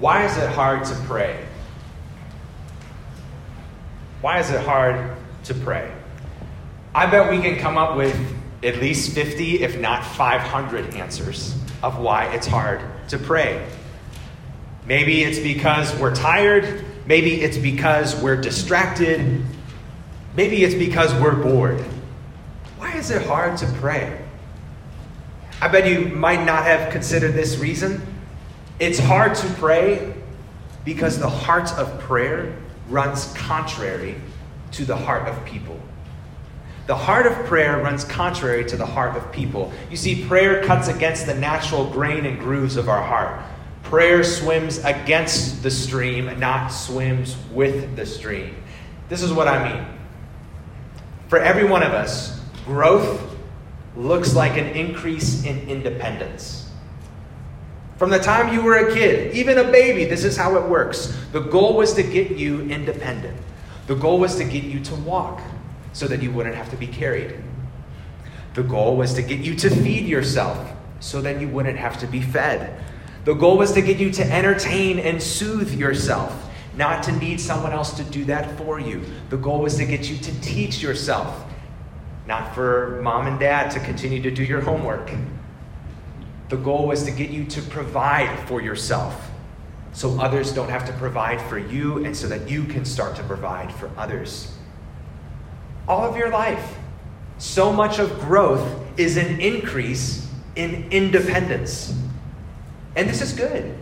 Why is it hard to pray? Why is it hard to pray? I bet we can come up with at least 50, if not 500 answers of why it's hard to pray. Maybe it's because we're tired. Maybe it's because we're distracted. Maybe it's because we're bored. Why is it hard to pray? I bet you might not have considered this reason. It's hard to pray because the heart of prayer runs contrary to the heart of people. The heart of prayer runs contrary to the heart of people. You see, prayer cuts against the natural grain and grooves of our heart. Prayer swims against the stream, not swims with the stream. This is what I mean. For every one of us, growth looks like an increase in independence. From the time you were a kid, even a baby, this is how it works. The goal was to get you independent. The goal was to get you to walk so that you wouldn't have to be carried. The goal was to get you to feed yourself so that you wouldn't have to be fed. The goal was to get you to entertain and soothe yourself, not to need someone else to do that for you. The goal was to get you to teach yourself, not for mom and dad to continue to do your homework. The goal was to get you to provide for yourself so others don't have to provide for you and so that you can start to provide for others. All of your life, so much of growth is an increase in independence. And this is good.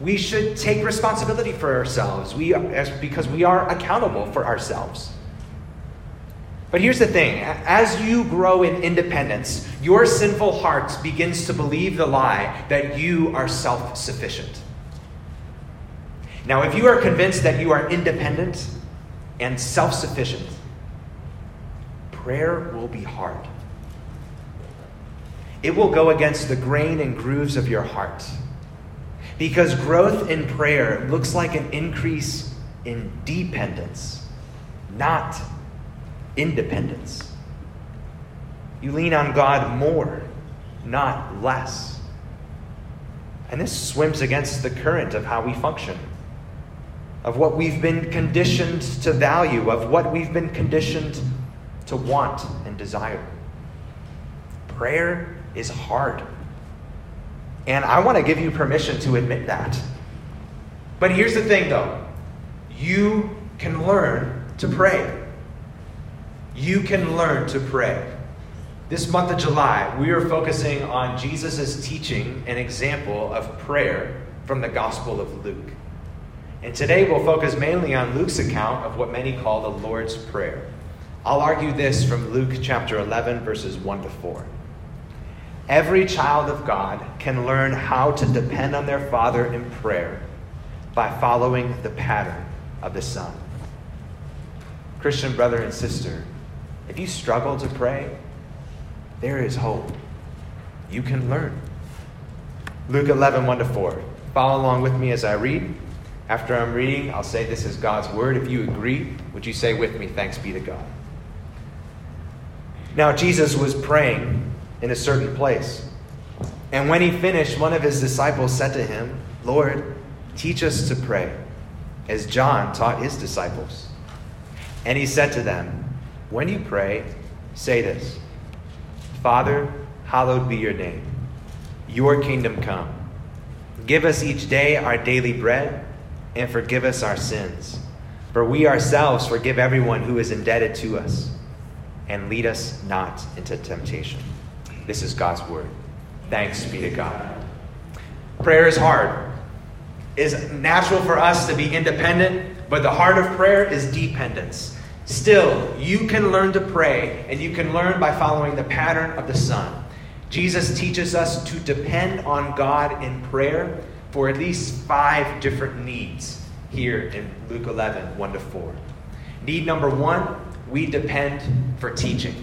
We should take responsibility for ourselves we, because we are accountable for ourselves. But here's the thing as you grow in independence, your sinful heart begins to believe the lie that you are self sufficient. Now, if you are convinced that you are independent and self sufficient, prayer will be hard. It will go against the grain and grooves of your heart. Because growth in prayer looks like an increase in dependence, not independence. You lean on God more, not less. And this swims against the current of how we function, of what we've been conditioned to value, of what we've been conditioned to want and desire. Prayer is hard. And I want to give you permission to admit that. But here's the thing, though you can learn to pray you can learn to pray. This month of July, we are focusing on Jesus' teaching and example of prayer from the Gospel of Luke. And today we'll focus mainly on Luke's account of what many call the Lord's Prayer. I'll argue this from Luke chapter 11, verses 1 to 4. Every child of God can learn how to depend on their Father in prayer by following the pattern of the Son. Christian brother and sister, if you struggle to pray, there is hope. You can learn. Luke 11, 1 to 4. Follow along with me as I read. After I'm reading, I'll say this is God's word. If you agree, would you say with me, Thanks be to God? Now, Jesus was praying in a certain place. And when he finished, one of his disciples said to him, Lord, teach us to pray, as John taught his disciples. And he said to them, when you pray, say this Father, hallowed be your name. Your kingdom come. Give us each day our daily bread, and forgive us our sins. For we ourselves forgive everyone who is indebted to us. And lead us not into temptation. This is God's word. Thanks be to God. Prayer is hard. It's natural for us to be independent, but the heart of prayer is dependence. Still, you can learn to pray, and you can learn by following the pattern of the Son. Jesus teaches us to depend on God in prayer for at least five different needs here in Luke 11, 1 to 4. Need number one, we depend for teaching.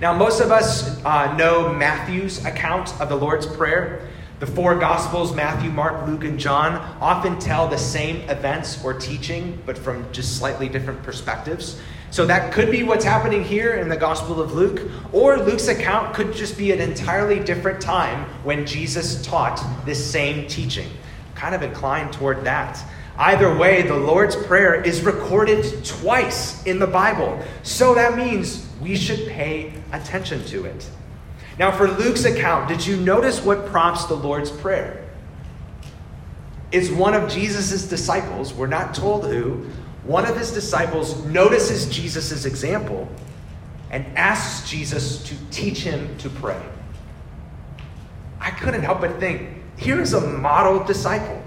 Now, most of us uh, know Matthew's account of the Lord's Prayer. The four Gospels, Matthew, Mark, Luke, and John, often tell the same events or teaching, but from just slightly different perspectives. So that could be what's happening here in the Gospel of Luke, or Luke's account could just be an entirely different time when Jesus taught this same teaching. kind of inclined toward that. Either way, the Lord's Prayer is recorded twice in the Bible. So that means we should pay attention to it. Now, for Luke's account, did you notice what prompts the Lord's Prayer? It's one of Jesus' disciples, we're not told who, one of his disciples notices Jesus' example and asks Jesus to teach him to pray. I couldn't help but think here's a model disciple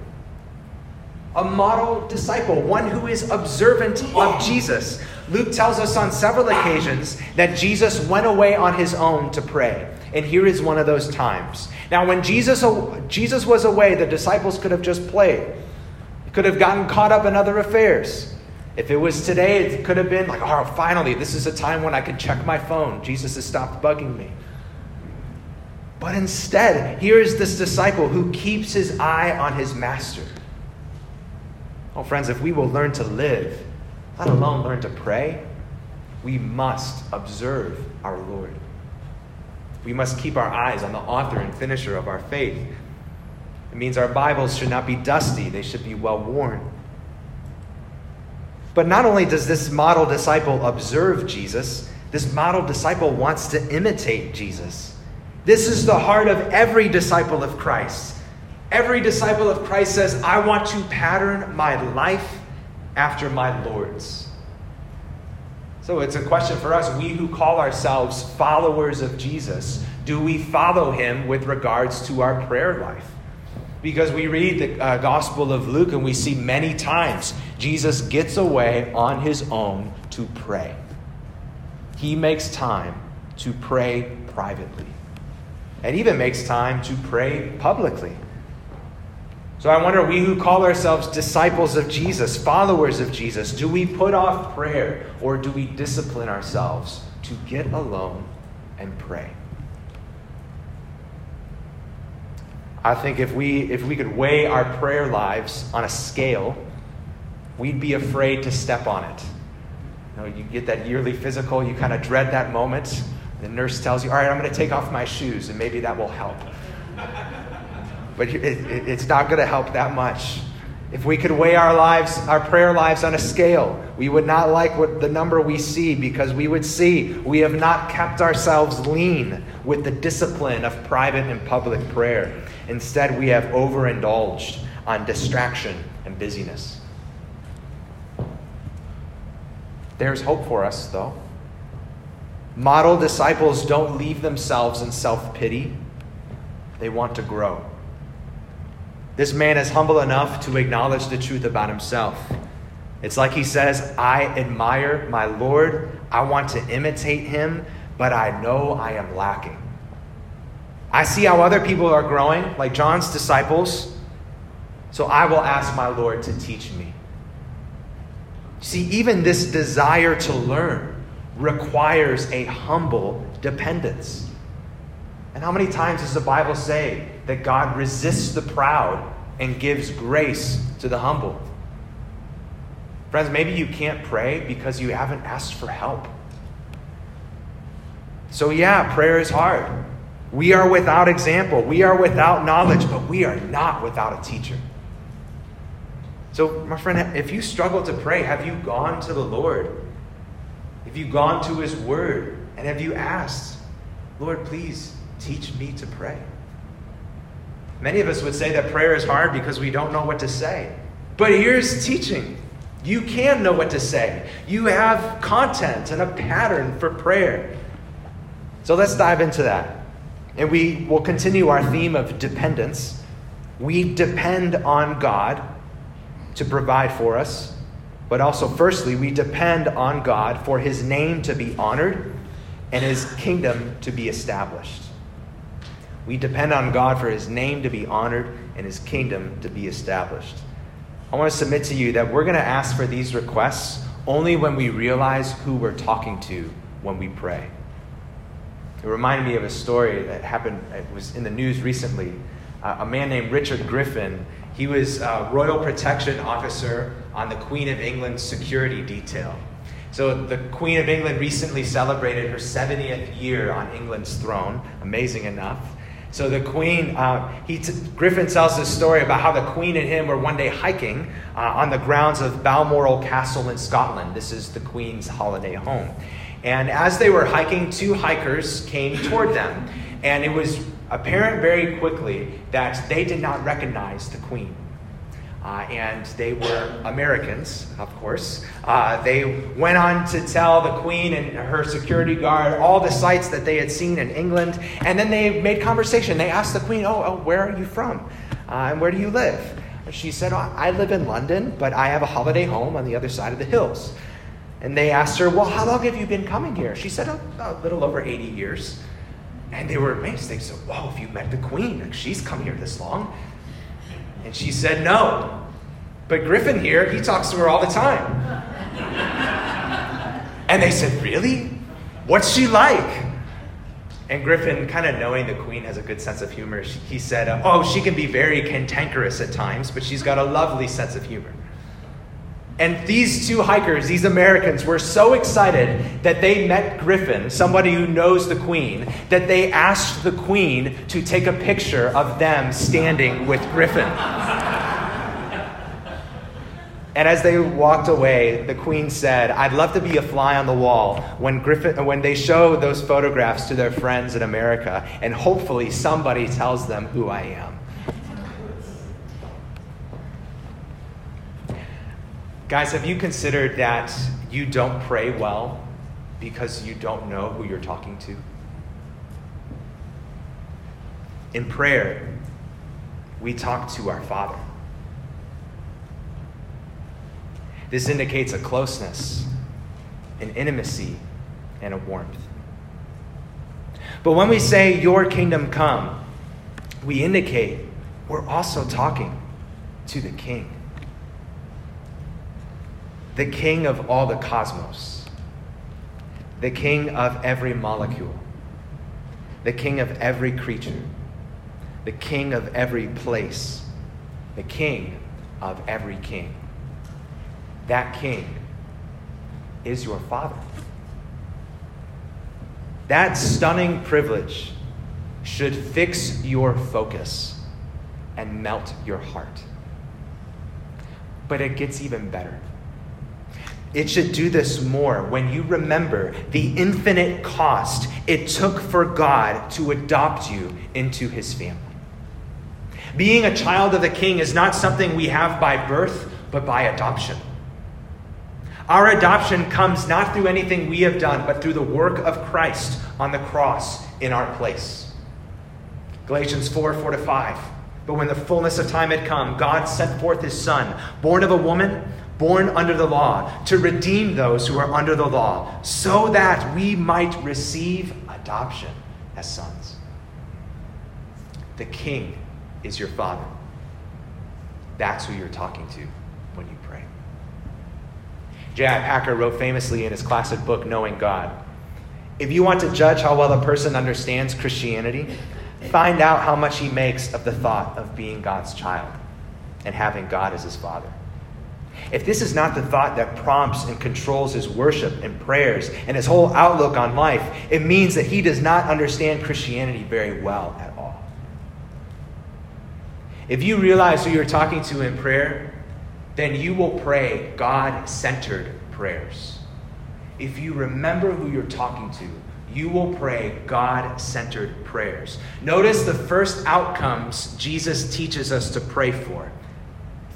a model disciple, one who is observant of Jesus. Luke tells us on several occasions that Jesus went away on his own to pray. And here is one of those times. Now, when Jesus, Jesus was away, the disciples could have just played, could have gotten caught up in other affairs. If it was today, it could have been like, oh, finally, this is a time when I can check my phone. Jesus has stopped bugging me. But instead, here is this disciple who keeps his eye on his master. Oh, friends, if we will learn to live, let alone learn to pray, we must observe our Lord. We must keep our eyes on the author and finisher of our faith. It means our Bibles should not be dusty, they should be well worn. But not only does this model disciple observe Jesus, this model disciple wants to imitate Jesus. This is the heart of every disciple of Christ. Every disciple of Christ says, I want to pattern my life after my Lord's. So it's a question for us, we who call ourselves followers of Jesus, do we follow him with regards to our prayer life? Because we read the uh, Gospel of Luke and we see many times Jesus gets away on his own to pray. He makes time to pray privately, and even makes time to pray publicly. So I wonder, we who call ourselves disciples of Jesus, followers of Jesus, do we put off prayer or do we discipline ourselves to get alone and pray? I think if we, if we could weigh our prayer lives on a scale, we'd be afraid to step on it. You know, you get that yearly physical, you kind of dread that moment. The nurse tells you, All right, I'm going to take off my shoes, and maybe that will help but it, it, it's not going to help that much. If we could weigh our lives, our prayer lives on a scale, we would not like what the number we see because we would see we have not kept ourselves lean with the discipline of private and public prayer. Instead, we have overindulged on distraction and busyness. There's hope for us, though. Model disciples don't leave themselves in self pity, they want to grow. This man is humble enough to acknowledge the truth about himself. It's like he says, I admire my Lord. I want to imitate him, but I know I am lacking. I see how other people are growing, like John's disciples, so I will ask my Lord to teach me. See, even this desire to learn requires a humble dependence. And how many times does the Bible say that God resists the proud and gives grace to the humble? Friends, maybe you can't pray because you haven't asked for help. So, yeah, prayer is hard. We are without example, we are without knowledge, but we are not without a teacher. So, my friend, if you struggle to pray, have you gone to the Lord? Have you gone to His Word? And have you asked, Lord, please Teach me to pray. Many of us would say that prayer is hard because we don't know what to say. But here's teaching. You can know what to say. You have content and a pattern for prayer. So let's dive into that. And we will continue our theme of dependence. We depend on God to provide for us, but also, firstly, we depend on God for his name to be honored and his kingdom to be established. We depend on God for his name to be honored and his kingdom to be established. I want to submit to you that we're going to ask for these requests only when we realize who we're talking to when we pray. It reminded me of a story that happened, it was in the news recently. Uh, a man named Richard Griffin, he was a royal protection officer on the Queen of England's security detail. So, the Queen of England recently celebrated her 70th year on England's throne, amazing enough. So the queen, uh, he t- Griffin tells this story about how the queen and him were one day hiking uh, on the grounds of Balmoral Castle in Scotland. This is the queen's holiday home. And as they were hiking, two hikers came toward them. And it was apparent very quickly that they did not recognize the queen. Uh, and they were Americans, of course. Uh, they went on to tell the Queen and her security guard all the sights that they had seen in England, and then they made conversation. They asked the Queen, Oh, oh where are you from? Uh, and where do you live? And she said, oh, I live in London, but I have a holiday home on the other side of the hills. And they asked her, Well, how long have you been coming here? She said, oh, A little over 80 years. And they were amazed. They said, Whoa, if you met the Queen, she's come here this long. And she said, No. But Griffin here, he talks to her all the time. and they said, Really? What's she like? And Griffin, kind of knowing the queen has a good sense of humor, he said, Oh, she can be very cantankerous at times, but she's got a lovely sense of humor. And these two hikers, these Americans, were so excited that they met Griffin, somebody who knows the Queen, that they asked the Queen to take a picture of them standing with Griffin. And as they walked away, the Queen said, I'd love to be a fly on the wall when, Griffin, when they show those photographs to their friends in America, and hopefully somebody tells them who I am. Guys, have you considered that you don't pray well because you don't know who you're talking to? In prayer, we talk to our Father. This indicates a closeness, an intimacy, and a warmth. But when we say, Your kingdom come, we indicate we're also talking to the King the king of all the cosmos, the king of every molecule, the king of every creature, the king of every place, the king of every king. That king is your father. That stunning privilege should fix your focus and melt your heart. But it gets even better. It should do this more when you remember the infinite cost it took for God to adopt you into his family. Being a child of the king is not something we have by birth, but by adoption. Our adoption comes not through anything we have done, but through the work of Christ on the cross in our place. Galatians 4 4 to 5. But when the fullness of time had come, God sent forth his Son, born of a woman born under the law, to redeem those who are under the law, so that we might receive adoption as sons. The king is your father. That's who you're talking to when you pray. J.I. Packer wrote famously in his classic book, Knowing God If you want to judge how well a person understands Christianity, find out how much he makes of the thought of being God's child and having God as his father. If this is not the thought that prompts and controls his worship and prayers and his whole outlook on life, it means that he does not understand Christianity very well at all. If you realize who you're talking to in prayer, then you will pray God centered prayers. If you remember who you're talking to, you will pray God centered prayers. Notice the first outcomes Jesus teaches us to pray for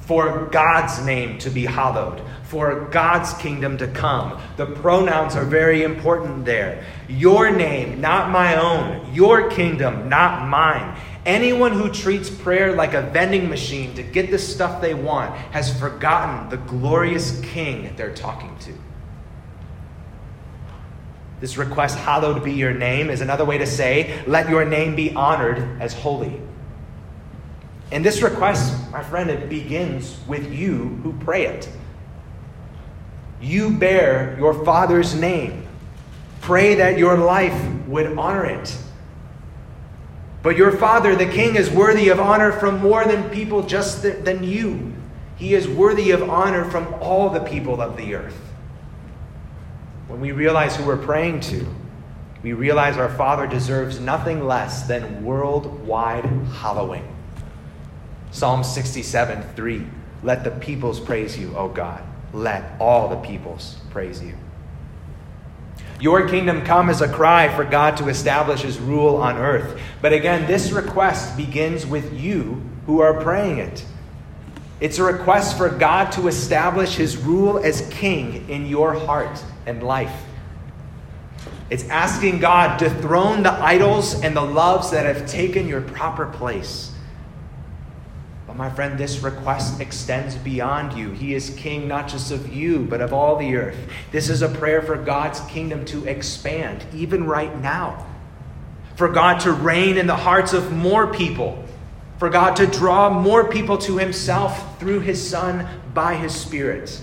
for God's name to be hallowed, for God's kingdom to come. The pronouns are very important there. Your name, not my own. Your kingdom, not mine. Anyone who treats prayer like a vending machine to get the stuff they want has forgotten the glorious king they're talking to. This request, hallowed be your name, is another way to say, let your name be honored as holy. And this request, my friend, it begins with you who pray it. You bear your Father's name. Pray that your life would honor it. But your Father, the King, is worthy of honor from more than people just th- than you. He is worthy of honor from all the people of the earth. When we realize who we're praying to, we realize our Father deserves nothing less than worldwide hallowing. Psalm 67 3 Let the peoples praise you, O God. Let all the peoples praise you. Your kingdom come is a cry for God to establish his rule on earth. But again, this request begins with you who are praying it. It's a request for God to establish his rule as king in your heart and life. It's asking God to dethrone the idols and the loves that have taken your proper place. My friend, this request extends beyond you. He is king not just of you, but of all the earth. This is a prayer for God's kingdom to expand, even right now. For God to reign in the hearts of more people. For God to draw more people to himself through his Son by his Spirit.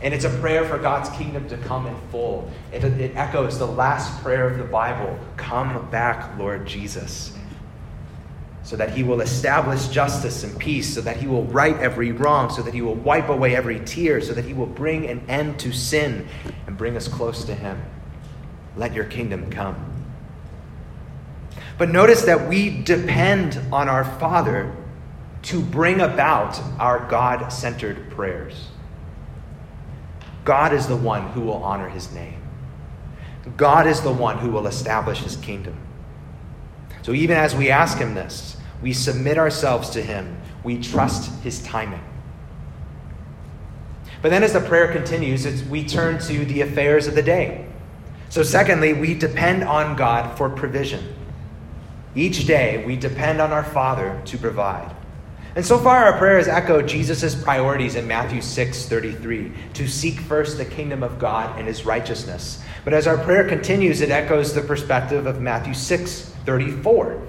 And it's a prayer for God's kingdom to come in full. It, it echoes the last prayer of the Bible Come back, Lord Jesus so that he will establish justice and peace, so that he will right every wrong, so that he will wipe away every tear, so that he will bring an end to sin and bring us close to him. Let your kingdom come. But notice that we depend on our Father to bring about our God centered prayers. God is the one who will honor his name. God is the one who will establish his kingdom. So even as we ask him this, we submit ourselves to him. We trust his timing. But then as the prayer continues, we turn to the affairs of the day. So, secondly, we depend on God for provision. Each day, we depend on our Father to provide. And so far, our prayer has echoed Jesus' priorities in Matthew 6 33 to seek first the kingdom of God and his righteousness. But as our prayer continues, it echoes the perspective of Matthew 6 34.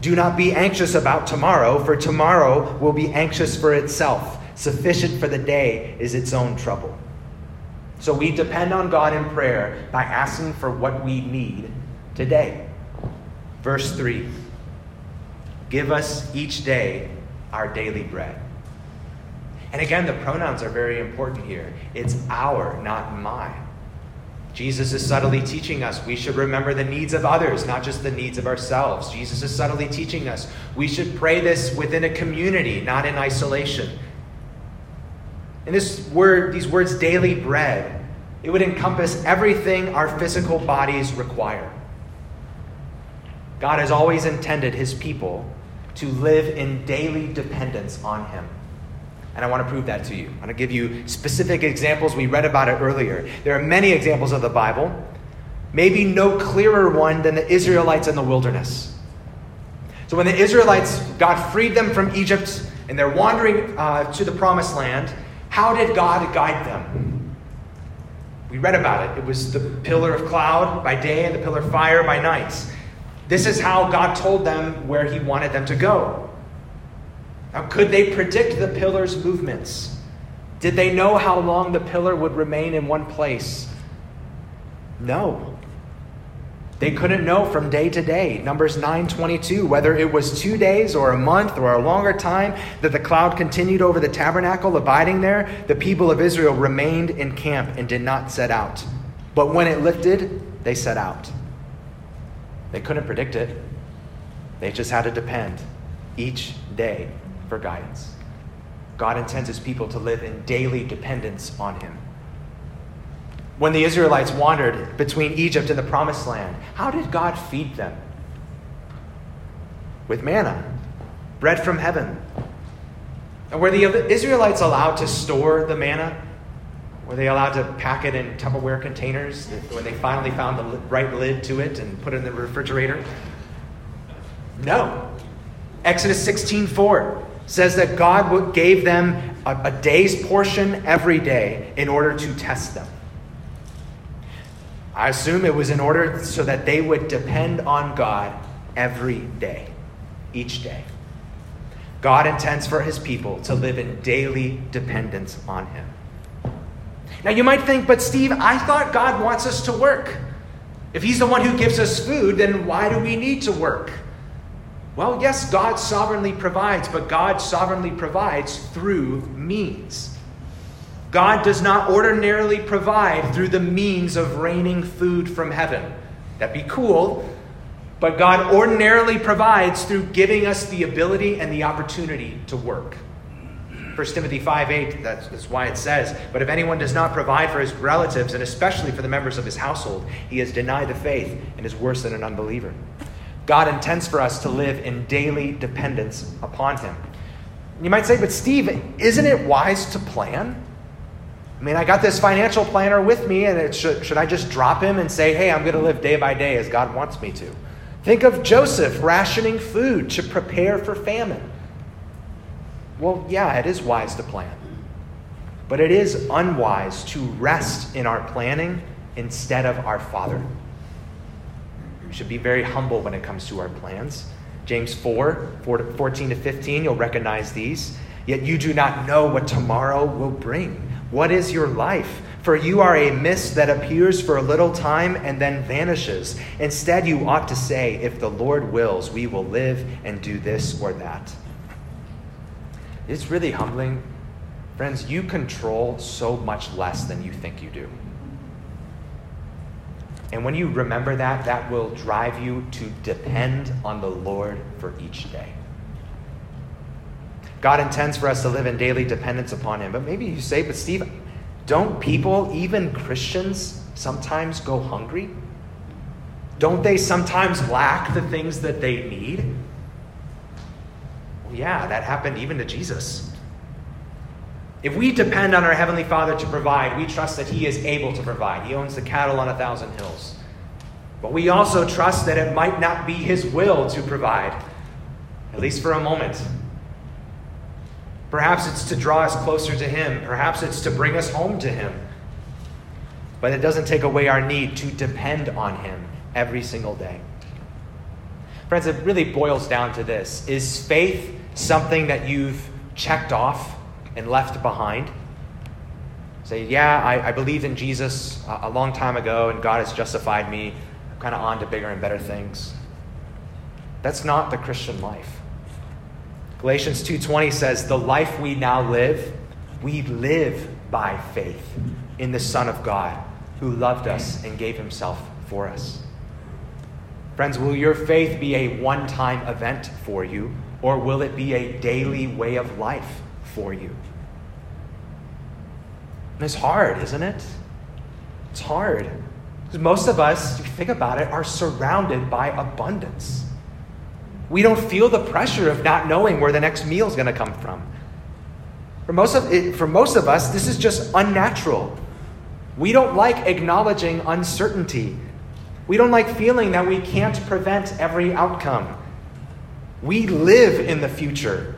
Do not be anxious about tomorrow, for tomorrow will be anxious for itself. Sufficient for the day is its own trouble. So we depend on God in prayer by asking for what we need today. Verse 3 Give us each day our daily bread. And again, the pronouns are very important here. It's our, not mine. Jesus is subtly teaching us we should remember the needs of others, not just the needs of ourselves. Jesus is subtly teaching us we should pray this within a community, not in isolation. And this word, these words, daily bread, it would encompass everything our physical bodies require. God has always intended his people to live in daily dependence on him. And I want to prove that to you. I want to give you specific examples. We read about it earlier. There are many examples of the Bible, maybe no clearer one than the Israelites in the wilderness. So when the Israelites, God freed them from Egypt and they're wandering uh, to the promised land, how did God guide them? We read about it. It was the pillar of cloud by day and the pillar of fire by night. This is how God told them where He wanted them to go. Now, could they predict the pillar's movements? Did they know how long the pillar would remain in one place? No. They couldn't know from day to day. Numbers 9:22 whether it was 2 days or a month or a longer time that the cloud continued over the tabernacle abiding there, the people of Israel remained in camp and did not set out. But when it lifted, they set out. They couldn't predict it. They just had to depend each day for guidance. God intends his people to live in daily dependence on him. When the Israelites wandered between Egypt and the promised land, how did God feed them? With manna, bread from heaven. And were the Israelites allowed to store the manna? Were they allowed to pack it in Tupperware containers when they finally found the right lid to it and put it in the refrigerator? No. Exodus 16 4 says that God gave them a, a day's portion every day in order to test them. I assume it was in order so that they would depend on God every day, each day. God intends for his people to live in daily dependence on him. Now you might think, but Steve, I thought God wants us to work. If he's the one who gives us food, then why do we need to work? Well, yes, God sovereignly provides, but God sovereignly provides through means. God does not ordinarily provide through the means of raining food from heaven. That'd be cool. But God ordinarily provides through giving us the ability and the opportunity to work. 1 Timothy 5 8, that's, that's why it says, But if anyone does not provide for his relatives, and especially for the members of his household, he has denied the faith and is worse than an unbeliever. God intends for us to live in daily dependence upon him. You might say, But Steve, isn't it wise to plan? I mean, I got this financial planner with me, and should, should I just drop him and say, Hey, I'm going to live day by day as God wants me to? Think of Joseph rationing food to prepare for famine. Well, yeah, it is wise to plan. But it is unwise to rest in our planning instead of our Father. Should be very humble when it comes to our plans. James 4 14 to 15, you'll recognize these. Yet you do not know what tomorrow will bring. What is your life? For you are a mist that appears for a little time and then vanishes. Instead, you ought to say, If the Lord wills, we will live and do this or that. It's really humbling. Friends, you control so much less than you think you do. And when you remember that, that will drive you to depend on the Lord for each day. God intends for us to live in daily dependence upon Him. But maybe you say, but Steve, don't people, even Christians, sometimes go hungry? Don't they sometimes lack the things that they need? Well, yeah, that happened even to Jesus. If we depend on our Heavenly Father to provide, we trust that He is able to provide. He owns the cattle on a thousand hills. But we also trust that it might not be His will to provide, at least for a moment. Perhaps it's to draw us closer to Him. Perhaps it's to bring us home to Him. But it doesn't take away our need to depend on Him every single day. Friends, it really boils down to this Is faith something that you've checked off and left behind? Say, yeah, I, I believed in Jesus a, a long time ago and God has justified me. I'm kind of on to bigger and better things. That's not the Christian life. Galatians 2:20 says, "The life we now live, we live by faith in the Son of God, who loved us and gave himself for us." Friends, will your faith be a one-time event for you, or will it be a daily way of life for you? And it's hard, isn't it? It's hard. Because most of us, if you think about it, are surrounded by abundance. We don't feel the pressure of not knowing where the next meal is going to come from. For most, of it, for most of us, this is just unnatural. We don't like acknowledging uncertainty. We don't like feeling that we can't prevent every outcome. We live in the future.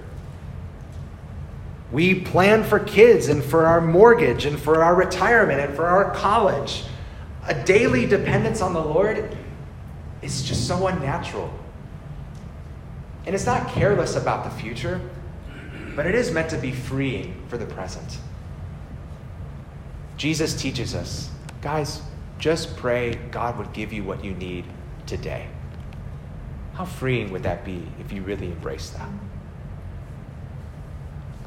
We plan for kids and for our mortgage and for our retirement and for our college. A daily dependence on the Lord is just so unnatural. And it's not careless about the future, but it is meant to be freeing for the present. Jesus teaches us, guys, just pray God would give you what you need today. How freeing would that be if you really embrace that?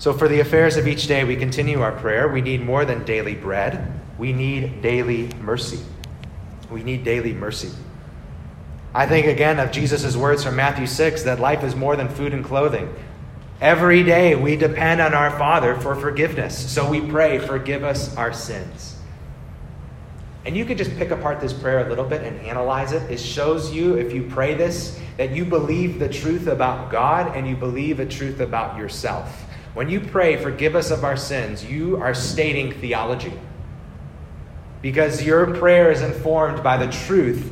So, for the affairs of each day, we continue our prayer. We need more than daily bread, we need daily mercy. We need daily mercy. I think again of Jesus' words from Matthew 6 that life is more than food and clothing. Every day we depend on our Father for forgiveness. So we pray, forgive us our sins. And you can just pick apart this prayer a little bit and analyze it. It shows you, if you pray this, that you believe the truth about God and you believe a truth about yourself. When you pray, forgive us of our sins, you are stating theology. Because your prayer is informed by the truth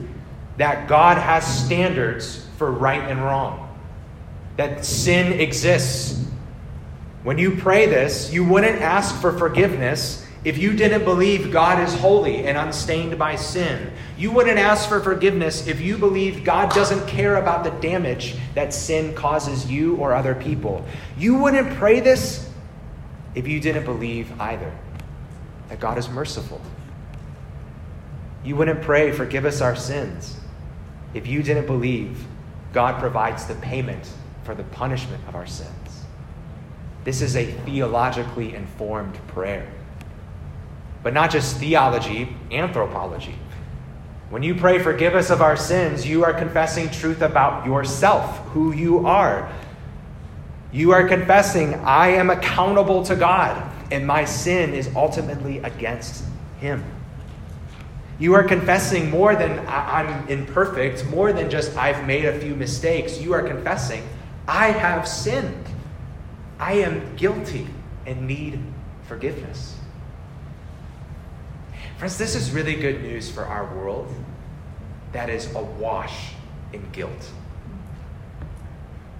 that God has standards for right and wrong, that sin exists. When you pray this, you wouldn't ask for forgiveness if you didn't believe God is holy and unstained by sin. You wouldn't ask for forgiveness if you believed God doesn't care about the damage that sin causes you or other people. You wouldn't pray this if you didn't believe either that God is merciful. You wouldn't pray, forgive us our sins, if you didn't believe God provides the payment for the punishment of our sins. This is a theologically informed prayer. But not just theology, anthropology. When you pray, forgive us of our sins, you are confessing truth about yourself, who you are. You are confessing, I am accountable to God, and my sin is ultimately against Him. You are confessing more than I'm imperfect, more than just I've made a few mistakes. You are confessing, I have sinned. I am guilty and need forgiveness. Friends, this is really good news for our world that is awash in guilt.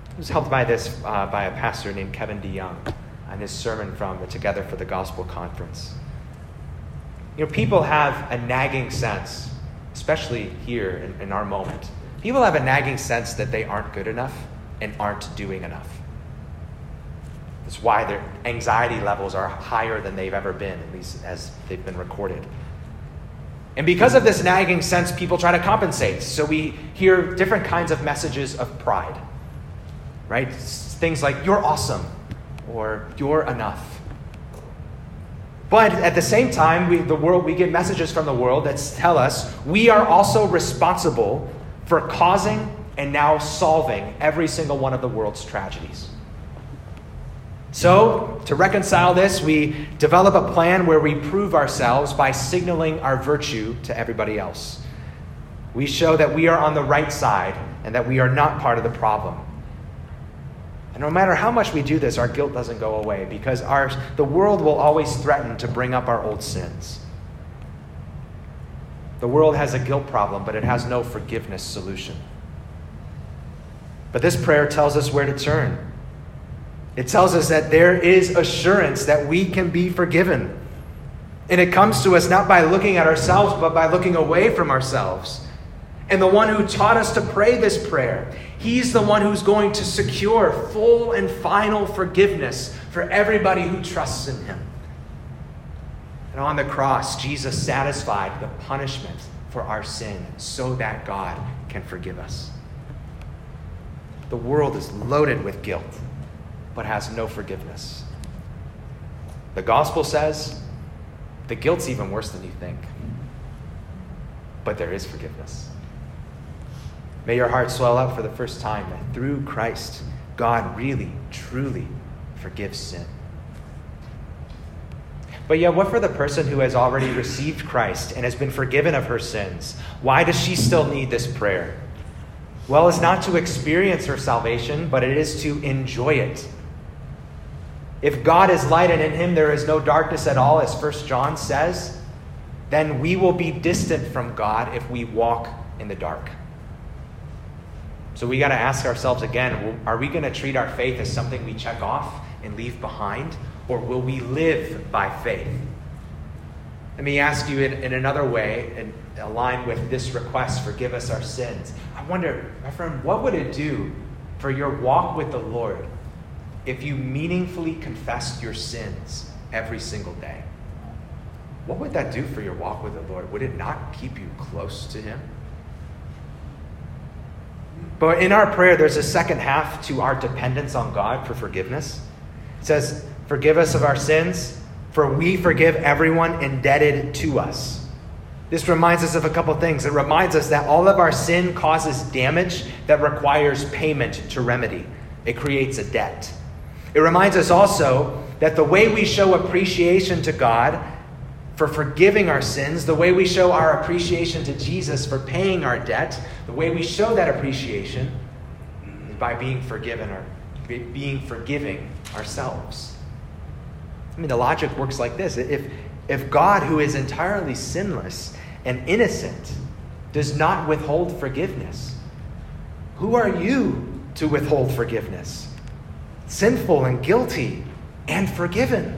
I was helped by this uh, by a pastor named Kevin DeYoung on his sermon from the Together for the Gospel conference. You know, people have a nagging sense, especially here in, in our moment. People have a nagging sense that they aren't good enough and aren't doing enough. That's why their anxiety levels are higher than they've ever been, at least as they've been recorded. And because of this nagging sense, people try to compensate. So we hear different kinds of messages of pride, right? Things like, you're awesome, or you're enough. But at the same time, we, the world, we get messages from the world that tell us we are also responsible for causing and now solving every single one of the world's tragedies. So, to reconcile this, we develop a plan where we prove ourselves by signaling our virtue to everybody else. We show that we are on the right side and that we are not part of the problem. And no matter how much we do this, our guilt doesn't go away because our, the world will always threaten to bring up our old sins. The world has a guilt problem, but it has no forgiveness solution. But this prayer tells us where to turn. It tells us that there is assurance that we can be forgiven. And it comes to us not by looking at ourselves, but by looking away from ourselves. And the one who taught us to pray this prayer, he's the one who's going to secure full and final forgiveness for everybody who trusts in him. And on the cross, Jesus satisfied the punishment for our sin so that God can forgive us. The world is loaded with guilt but has no forgiveness. The gospel says the guilt's even worse than you think, but there is forgiveness. May your heart swell up for the first time that through Christ, God really, truly forgives sin. But yet, what for the person who has already received Christ and has been forgiven of her sins? Why does she still need this prayer? Well, it's not to experience her salvation, but it is to enjoy it if God is light and in him there is no darkness at all, as First John says, then we will be distant from God if we walk in the dark. So we got to ask ourselves again are we going to treat our faith as something we check off and leave behind, or will we live by faith? Let me ask you in, in another way, and align with this request forgive us our sins. I wonder, my friend, what would it do for your walk with the Lord if you meaningfully confessed your sins every single day, what would that do for your walk with the Lord? Would it not keep you close to Him? But in our prayer, there's a second half to our dependence on God for forgiveness. It says, Forgive us of our sins, for we forgive everyone indebted to us. This reminds us of a couple things. It reminds us that all of our sin causes damage that requires payment to remedy, it creates a debt. It reminds us also that the way we show appreciation to God for forgiving our sins, the way we show our appreciation to Jesus for paying our debt, the way we show that appreciation is by being forgiven or being forgiving ourselves. I mean, the logic works like this. If, if God, who is entirely sinless and innocent, does not withhold forgiveness, who are you to withhold forgiveness? Sinful and guilty and forgiven.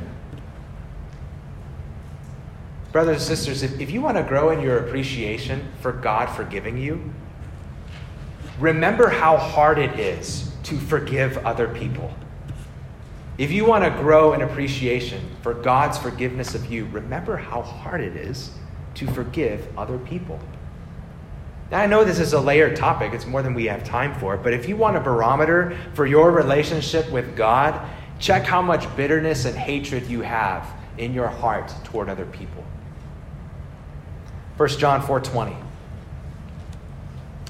Brothers and sisters, if, if you want to grow in your appreciation for God forgiving you, remember how hard it is to forgive other people. If you want to grow in appreciation for God's forgiveness of you, remember how hard it is to forgive other people. I know this is a layered topic, it's more than we have time for, but if you want a barometer for your relationship with God, check how much bitterness and hatred you have in your heart toward other people. 1 John 4:20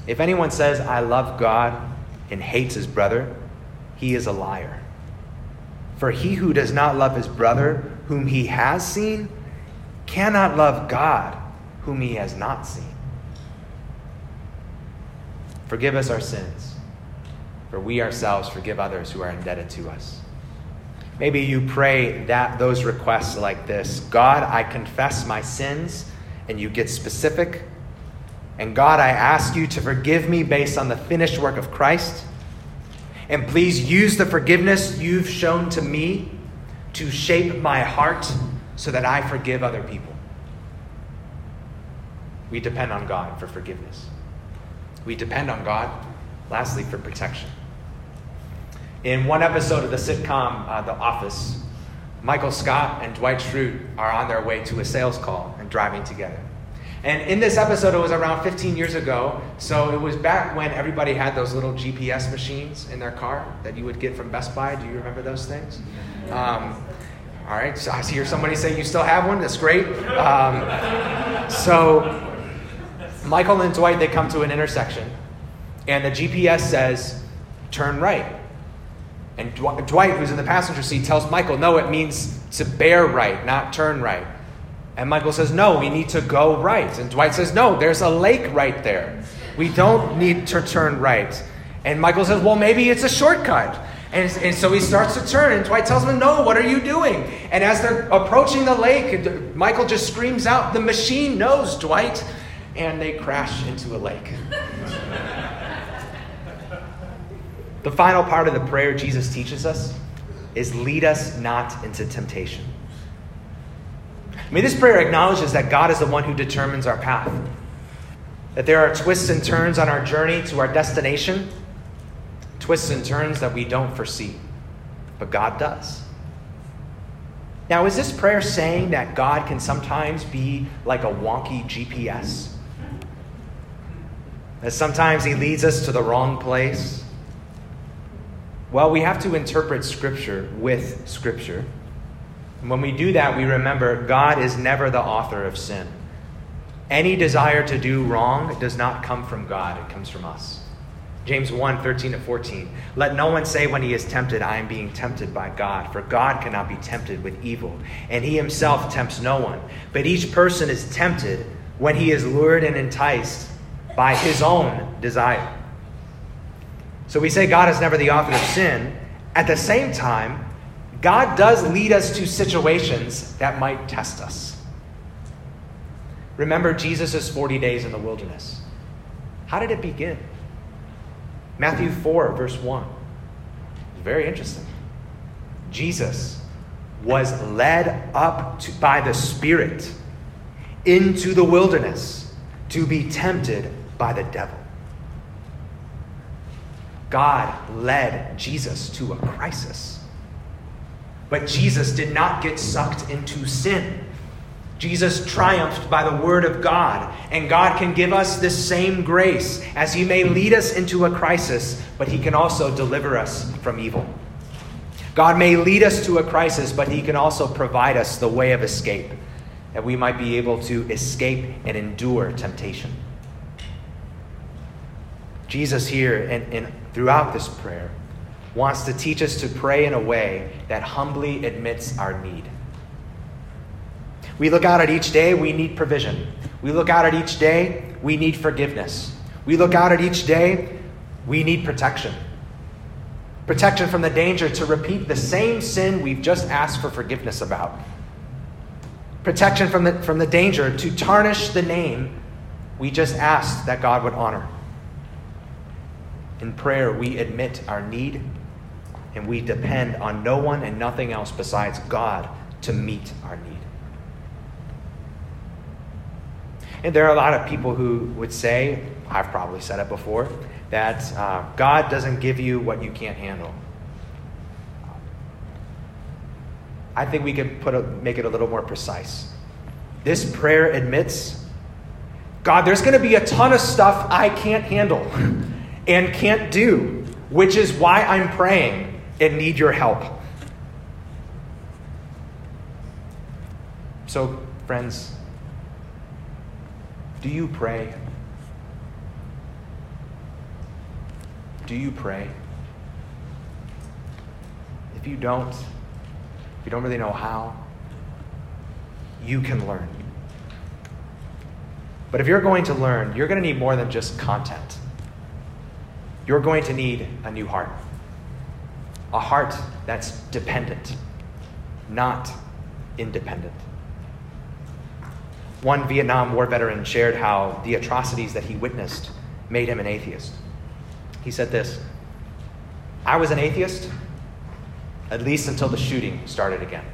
If anyone says, I love God and hates his brother, he is a liar. For he who does not love his brother, whom he has seen, cannot love God, whom he has not seen. Forgive us our sins, for we ourselves forgive others who are indebted to us. Maybe you pray that those requests like this God, I confess my sins, and you get specific. And God, I ask you to forgive me based on the finished work of Christ. And please use the forgiveness you've shown to me to shape my heart so that I forgive other people. We depend on God for forgiveness. We depend on God, lastly, for protection. In one episode of the sitcom uh, The Office, Michael Scott and Dwight Schrute are on their way to a sales call and driving together. And in this episode, it was around 15 years ago. So it was back when everybody had those little GPS machines in their car that you would get from Best Buy. Do you remember those things? Um, all right. So I hear somebody say you still have one. That's great. Um, so Michael and Dwight, they come to an intersection. And the GPS says, turn right. And Dwight, who's in the passenger seat, tells Michael, no, it means to bear right, not turn right. And Michael says, no, we need to go right. And Dwight says, no, there's a lake right there. We don't need to turn right. And Michael says, well, maybe it's a shortcut. And, and so he starts to turn, and Dwight tells him, No, what are you doing? And as they're approaching the lake, Michael just screams out, The machine knows, Dwight. And they crash into a lake. The final part of the prayer Jesus teaches us is lead us not into temptation. I mean, this prayer acknowledges that God is the one who determines our path, that there are twists and turns on our journey to our destination, twists and turns that we don't foresee, but God does. Now, is this prayer saying that God can sometimes be like a wonky GPS? That sometimes He leads us to the wrong place? Well, we have to interpret Scripture with Scripture. And when we do that, we remember God is never the author of sin. Any desire to do wrong does not come from God, it comes from us. James 1 13 to 14. Let no one say when he is tempted, I am being tempted by God, for God cannot be tempted with evil, and he himself tempts no one. But each person is tempted when he is lured and enticed by his own desire. So we say God is never the author of sin. At the same time, God does lead us to situations that might test us. Remember Jesus' 40 days in the wilderness. How did it begin? Matthew 4, verse 1. Very interesting. Jesus was led up to, by the Spirit into the wilderness to be tempted by the devil. God led Jesus to a crisis. But Jesus did not get sucked into sin. Jesus triumphed by the word of God, and God can give us this same grace as He may lead us into a crisis, but He can also deliver us from evil. God may lead us to a crisis, but He can also provide us the way of escape, that we might be able to escape and endure temptation. Jesus here and, and throughout this prayer wants to teach us to pray in a way that humbly admits our need. We look out at each day, we need provision. We look out at each day, we need forgiveness. We look out at each day, we need protection. Protection from the danger to repeat the same sin we've just asked for forgiveness about. Protection from the, from the danger to tarnish the name we just asked that God would honor. In prayer, we admit our need and we depend on no one and nothing else besides God to meet our need. And there are a lot of people who would say, I've probably said it before, that uh, God doesn't give you what you can't handle. I think we can put a, make it a little more precise. This prayer admits God, there's going to be a ton of stuff I can't handle. and can't do, which is why I'm praying and need your help. So, friends, do you pray? Do you pray? If you don't, if you don't really know how, you can learn. But if you're going to learn, you're going to need more than just content. You're going to need a new heart. A heart that's dependent, not independent. One Vietnam War veteran shared how the atrocities that he witnessed made him an atheist. He said this I was an atheist at least until the shooting started again.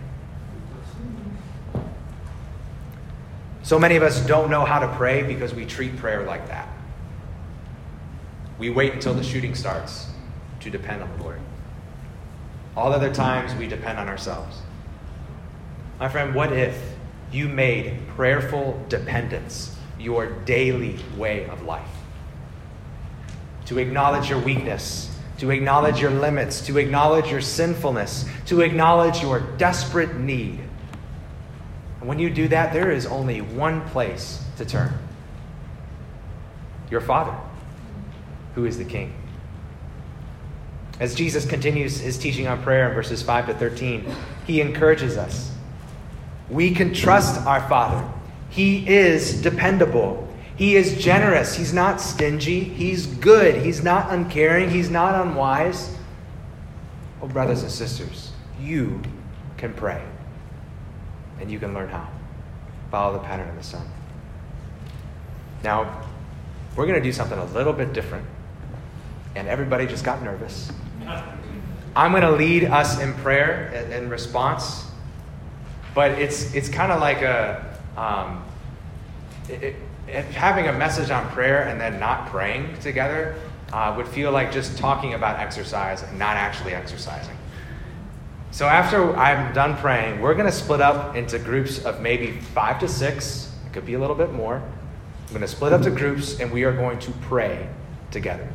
So many of us don't know how to pray because we treat prayer like that. We wait until the shooting starts to depend on the Lord. All other times, we depend on ourselves. My friend, what if you made prayerful dependence your daily way of life? To acknowledge your weakness, to acknowledge your limits, to acknowledge your sinfulness, to acknowledge your desperate need. And when you do that, there is only one place to turn your Father, who is the King. As Jesus continues his teaching on prayer in verses 5 to 13, he encourages us. We can trust our Father. He is dependable. He is generous. He's not stingy. He's good. He's not uncaring. He's not unwise. Oh, brothers and sisters, you can pray. And you can learn how. Follow the pattern of the Son. Now, we're going to do something a little bit different. And everybody just got nervous. I'm going to lead us in prayer in response, but it's, it's kind of like a, um, it, it, having a message on prayer and then not praying together uh, would feel like just talking about exercise and not actually exercising. So after I'm done praying, we're going to split up into groups of maybe five to six. It could be a little bit more. I'm going to split up to groups and we are going to pray together.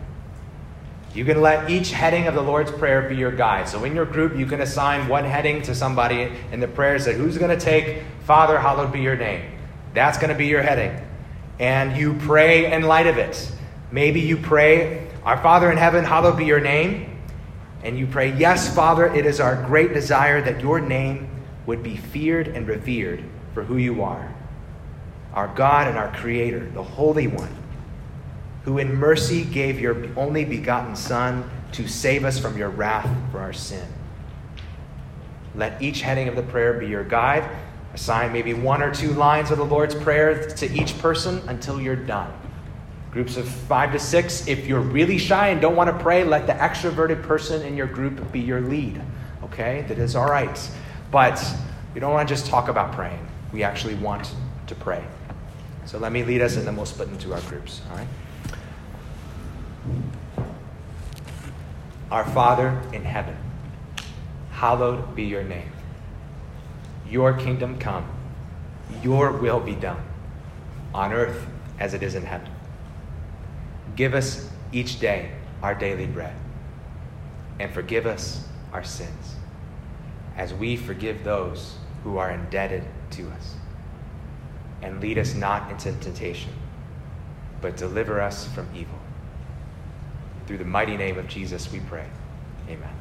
You can let each heading of the Lord's Prayer be your guide. So in your group, you can assign one heading to somebody in the prayer. Say, who's going to take, Father, hallowed be your name? That's going to be your heading. And you pray in light of it. Maybe you pray, Our Father in heaven, hallowed be your name. And you pray, Yes, Father, it is our great desire that your name would be feared and revered for who you are, our God and our Creator, the Holy One who in mercy gave your only begotten Son to save us from your wrath for our sin. Let each heading of the prayer be your guide. Assign maybe one or two lines of the Lord's Prayer to each person until you're done. Groups of five to six. If you're really shy and don't want to pray, let the extroverted person in your group be your lead. Okay? That is all right. But we don't want to just talk about praying. We actually want to pray. So let me lead us and then we'll split into our groups. All right? Our Father in heaven, hallowed be your name. Your kingdom come, your will be done, on earth as it is in heaven. Give us each day our daily bread, and forgive us our sins, as we forgive those who are indebted to us. And lead us not into temptation, but deliver us from evil. Through the mighty name of Jesus, we pray. Amen.